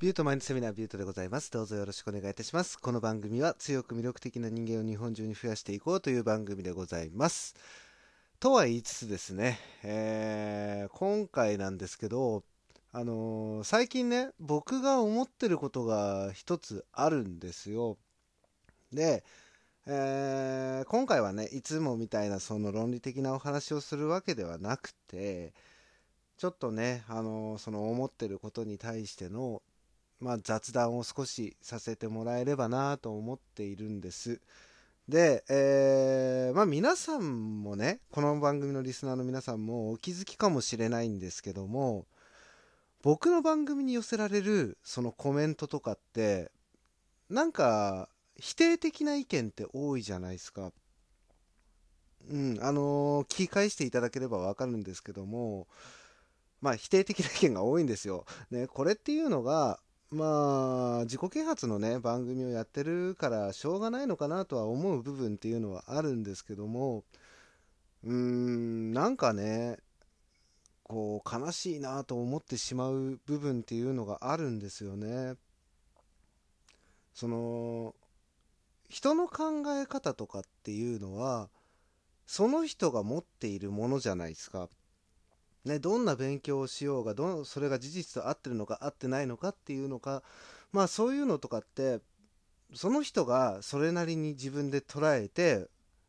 ビュートマインドセミナービュートでございます。どうぞよろしくお願いいたします。この番組は強く魅力的な人間を日本中に増やしていこうという番組でございます。とは言いつつですね、えー今回なんですけど、あのー最近ね、僕が思ってることが一つあるんですよ。で、えー今回はね、いつもみたいなその論理的なお話をするわけではなくて、ちょっとね、あのーその思ってることに対しての、まあ、雑談を少しさせてもらえればなと思っているんです。で、えーまあ皆さんもね、この番組のリスナーの皆さんもお気づきかもしれないんですけども、僕の番組に寄せられるそのコメントとかって、なんか否定的な意見って多いじゃないですか。うん、あのー聞き返していただければわかるんですけども、まあ否定的な意見が多いんですよ。ね、これっていうのが、まあ自己啓発のね番組をやってるからしょうがないのかなとは思う部分っていうのはあるんですけどもうーんなんかねこう悲しいなと思ってしまう部分っていうのがあるんですよね。その人の考え方とかっていうのはその人が持っているものじゃないですか。ね、どんな勉強をしようがどそれが事実と合ってるのか合ってないのかっていうのかまあそういうのとかってその人がそれなりに自分で捉えて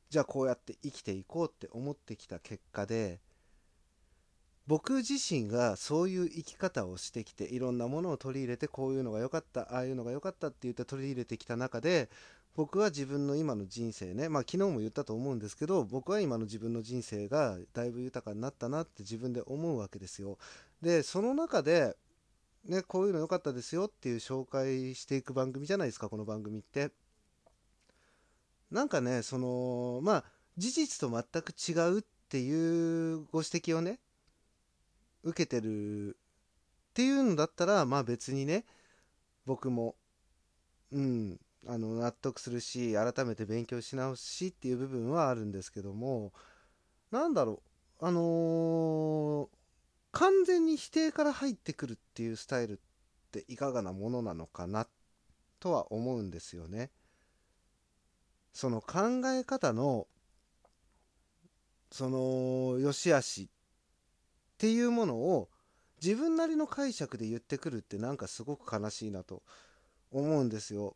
じゃあこうやって生きていこうって思ってきた結果で僕自身がそういう生き方をしてきていろんなものを取り入れてこういうのが良かったああいうのが良かったって言って取り入れてきた中で僕は自分の今の人生ねまあ昨日も言ったと思うんですけど僕は今の自分の人生がだいぶ豊かになったなって自分で思うわけですよ。でその中でねこういうの良かったですよっていう紹介していく番組じゃないですかこの番組って。なんかねそのまあ事実と全く違うっていうご指摘をね受けてるっていうのだったらまあ別にね僕もうん。あの納得するし改めて勉強し直しっていう部分はあるんですけどもなんだろうあのー完全に否定から入ってくるっていうスタイルっていかがなものなのかなとは思うんですよね。その考え方のその良し悪しっていうものを自分なりの解釈で言ってくるってなんかすごく悲しいなと思うんですよ。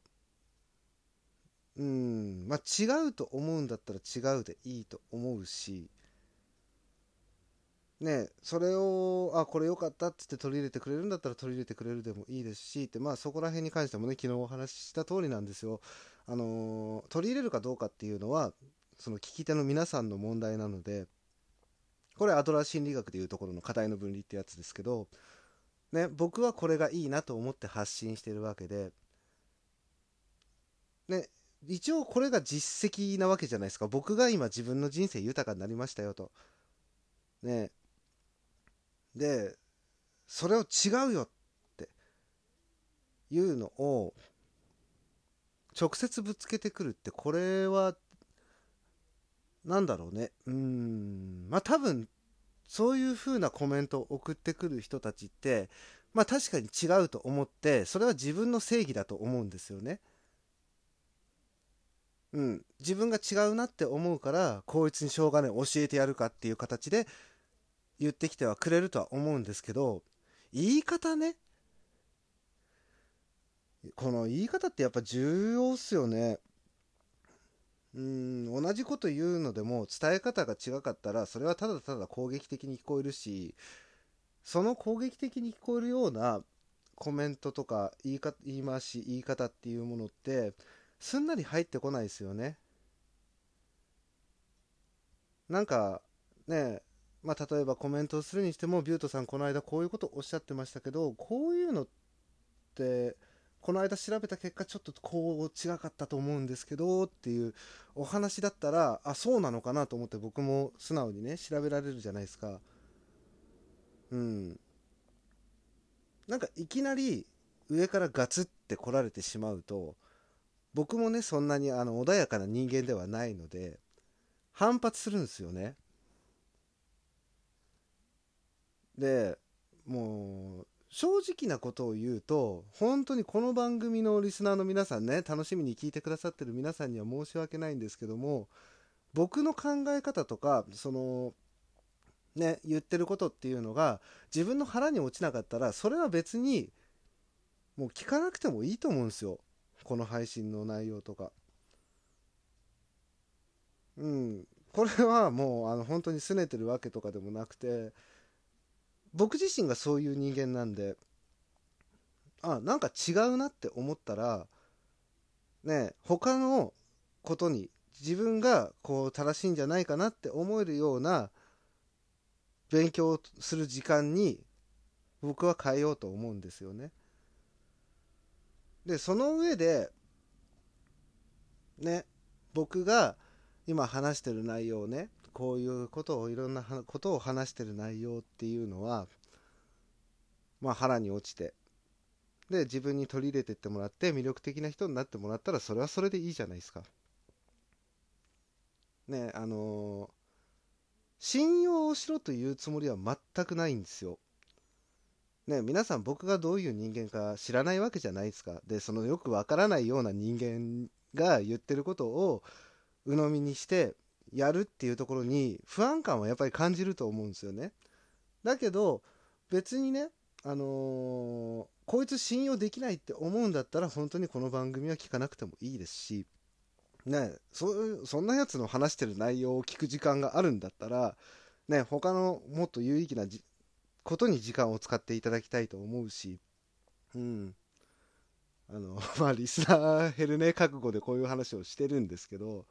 うん。まあ違うと思うんだったら違うでいいと思うし。ねそれをあこれ良かったっつって取り入れてくれるんだったら取り入れてくれるでもいいですし。ってまあそこら辺に関してもね昨日お話しした通りなんですよ。あのー取り入れるかどうかっていうのはその聞き手の皆さんの問題なのでこれアドラー心理学でいうところの課題の分離ってやつですけど、ね、僕はこれがいいなと思って発信してるわけで、ね、一応これが実績なわけじゃないですか。僕が今自分の人生豊かになりましたよと。ね。でそれを違うよって。いうのを直接ぶつけてくるってこれはなんだろうね。うん。まあ多分そういう風なコメントを送ってくる人たちってまあ確かに違うと思ってそれは自分の正義だと思うんですよね。うん、自分が違うなって思うからこいつにしょうがない教えてやるかっていう形で言ってきてはくれるとは思うんですけど言い方ね。この言い方ってやっぱ重要っすよね。うん。同じこと言うのでも伝え方が違かったらそれはただただ攻撃的に聞こえるしその攻撃的に聞こえるようなコメントとか言いか言い回し言い方っていうものってすんなり入ってこないですよね。なんかねまあ例えばコメントをするにしてもビュートさんこの間こういうことおっしゃってましたけどこういうのってこの間調べた結果ちょっとこう違かったと思うんですけどっていうお話だったらあそうなのかなと思って僕も素直にね調べられるじゃないですかうんなんかいきなり上からガツって来られてしまうと僕もねそんなにあの穏やかな人間ではないので反発するんですよねでもう正直なことを言うと、本当にこの番組のリスナーの皆さんね、楽しみに聞いてくださってる皆さんには申し訳ないんですけども、僕の考え方とか、その、ね、言ってることっていうのが、自分の腹に落ちなかったら、それは別に、もう聞かなくてもいいと思うんですよ。この配信の内容とか。うん。これはもう、あの、本当に拗ねてるわけとかでもなくて、僕自身がそういう人間なんで、あ、なんか違うなって思ったら、ね、他のことに自分がこう正しいんじゃないかなって思えるような勉強する時間に僕は変えようと思うんですよね。で、その上で、ね、僕が今話してる内容ね、こういうことをいろんなことを話してる内容っていうのはまあ腹に落ちてで自分に取り入れてってもらって魅力的な人になってもらったらそれはそれでいいじゃないですか。ねあのー、信用をしろというつもりは全くないんですよ。ね皆さん僕がどういう人間か知らないわけじゃないですかでそのよくわからないような人間が言ってることを鵜呑みにしてやるっていうところに不安感はやっぱり感じると思うんですよね。だけど別にね、あのー、こいつ信用できないって思うんだったら本当にこの番組は聞かなくてもいいですし、ね、そそんなやつの話してる内容を聞く時間があるんだったら、ね、他のもっと有意義なことに時間を使っていただきたいと思うし、うん。あの、まあ、リスナー減るね覚悟でこういう話をしてるんですけど、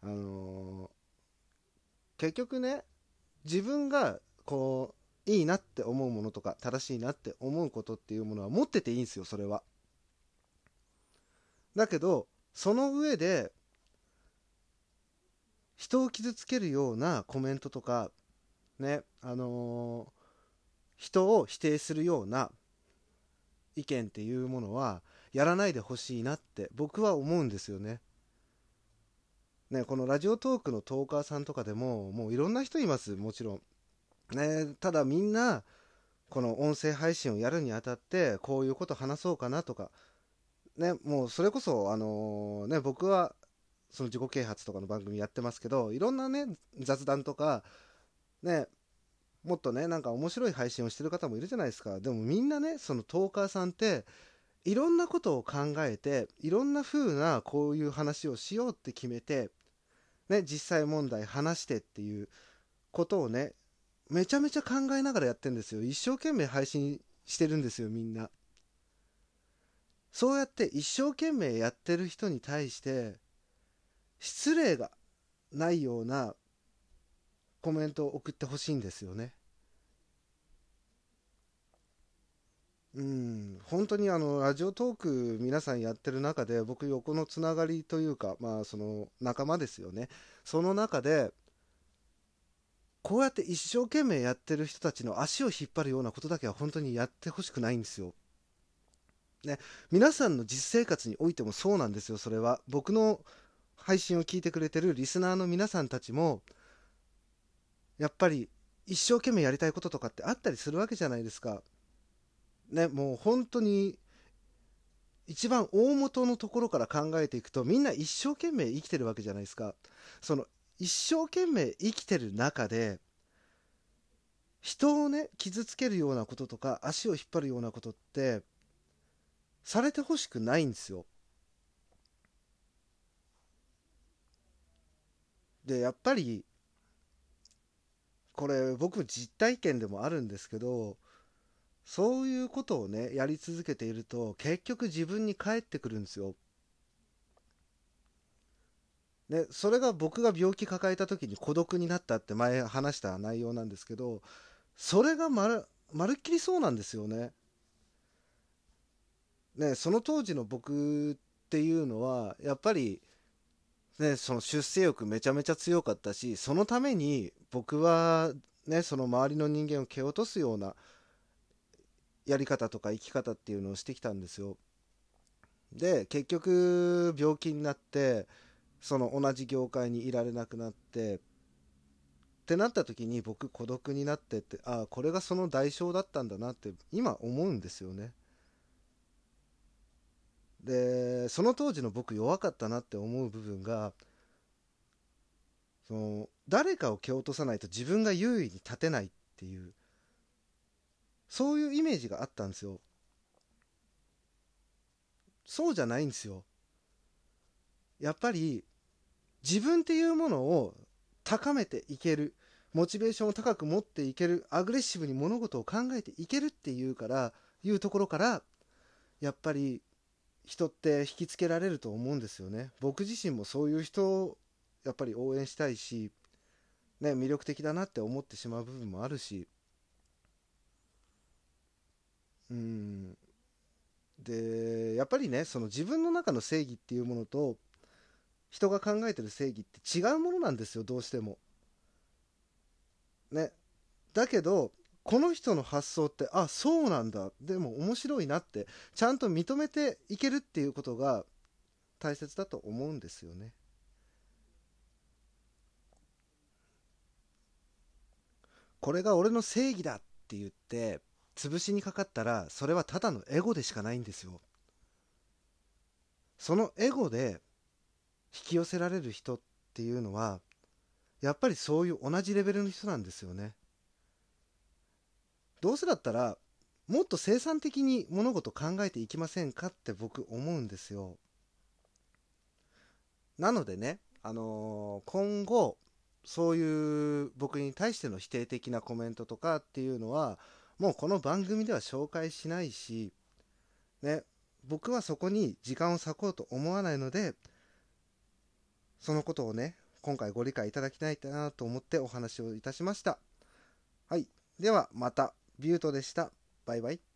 あのー、結局ね自分がこういいなって思うものとか正しいなって思うことっていうものは持ってていいんですよそれは。だけどその上で人を傷つけるようなコメントとかねあのー、人を否定するような意見っていうものはやらないでほしいなって僕は思うんですよね。ね、このラジオトークのトーカーさんとかでも、もういろんな人います、もちろん。ね、ただみんな、この音声配信をやるにあたって、こういうこと話そうかなとか、ね、もうそれこそ、あのー、ね、僕は、その自己啓発とかの番組やってますけど、いろんなね、雑談とか、ね、もっとね、なんか面白い配信をしてる方もいるじゃないですか。でもみんなね、そのトーカーさんって、いろんなことを考えて、いろんな風なこういう話をしようって決めて、ね、実際問題話してっていうことをね、めちゃめちゃ考えながらやってるんですよ。一生懸命配信してるんですよ、みんな。そうやって一生懸命やってる人に対して、失礼がないようなコメントを送ってほしいんですよね。うん、本当にあのラジオトーク皆さんやってる中で僕横のつながりというかまあその仲間ですよねその中でこうやって一生懸命やってる人たちの足を引っ張るようなことだけは本当にやってほしくないんですよ。ね、皆さんの実生活においてもそうなんですよそれは僕の配信を聞いてくれてるリスナーの皆さんたちもやっぱり一生懸命やりたいこととかってあったりするわけじゃないですか。ね、もう本当に一番大元のところから考えていくとみんな一生懸命生きてるわけじゃないですか。その一生懸命生きてる中で人をね傷つけるようなこととか足を引っ張るようなことってされてほしくないんですよ。でやっぱりこれ僕実体験でもあるんですけどそういうことをね、やり続けていると、結局自分に返ってくるんですよ。ね、それが僕が病気抱えた時に孤独になったって前話した内容なんですけど、それがまる、まるっきりそうなんですよね。ね、その当時の僕っていうのは、やっぱり、ね、その出世欲めちゃめちゃ強かったし、そのために僕は、ね、その周りの人間を蹴落とすような、やり方とか生き方っていうのをしてきたんですよ。で結局病気になってその同じ業界にいられなくなってってなった時に僕孤独になってってああこれがその代償だったんだなって今思うんですよねでその当時の僕弱かったなって思う部分がその誰かを蹴落とさないと自分が優位に立てないっていうそういうイメージがあったんですよ。そうじゃないんですよ。やっぱり自分っていうものを高めていけるモチベーションを高く持っていけるアグレッシブに物事を考えていけるっていうからいうところからやっぱり人って引きつけられると思うんですよね。僕自身もそういう人をやっぱり応援したいし、ね、魅力的だなって思ってしまう部分もあるし。うんでやっぱりねその自分の中の正義っていうものと人が考えてる正義って違うものなんですよどうしても。ね。だけどこの人の発想ってあそうなんだでも面白いなってちゃんと認めていけるっていうことが大切だと思うんですよね。これが俺の正義だって言って潰しにかかったらそれはただのエゴでしかないんですよ。そのエゴで引き寄せられる人っていうのはやっぱりそういう同じレベルの人なんですよね。どうせだったらもっと生産的に物事考えていきませんかって僕思うんですよ。なのでね、あのー、今後そういう僕に対しての否定的なコメントとかっていうのはもうこの番組では紹介しないし、ね、僕はそこに時間を割こうと思わないのでそのことをね、今回ご理解いただきたいなと思ってお話をいたしました。はい。ではまた、ビュートでした。バイバイ。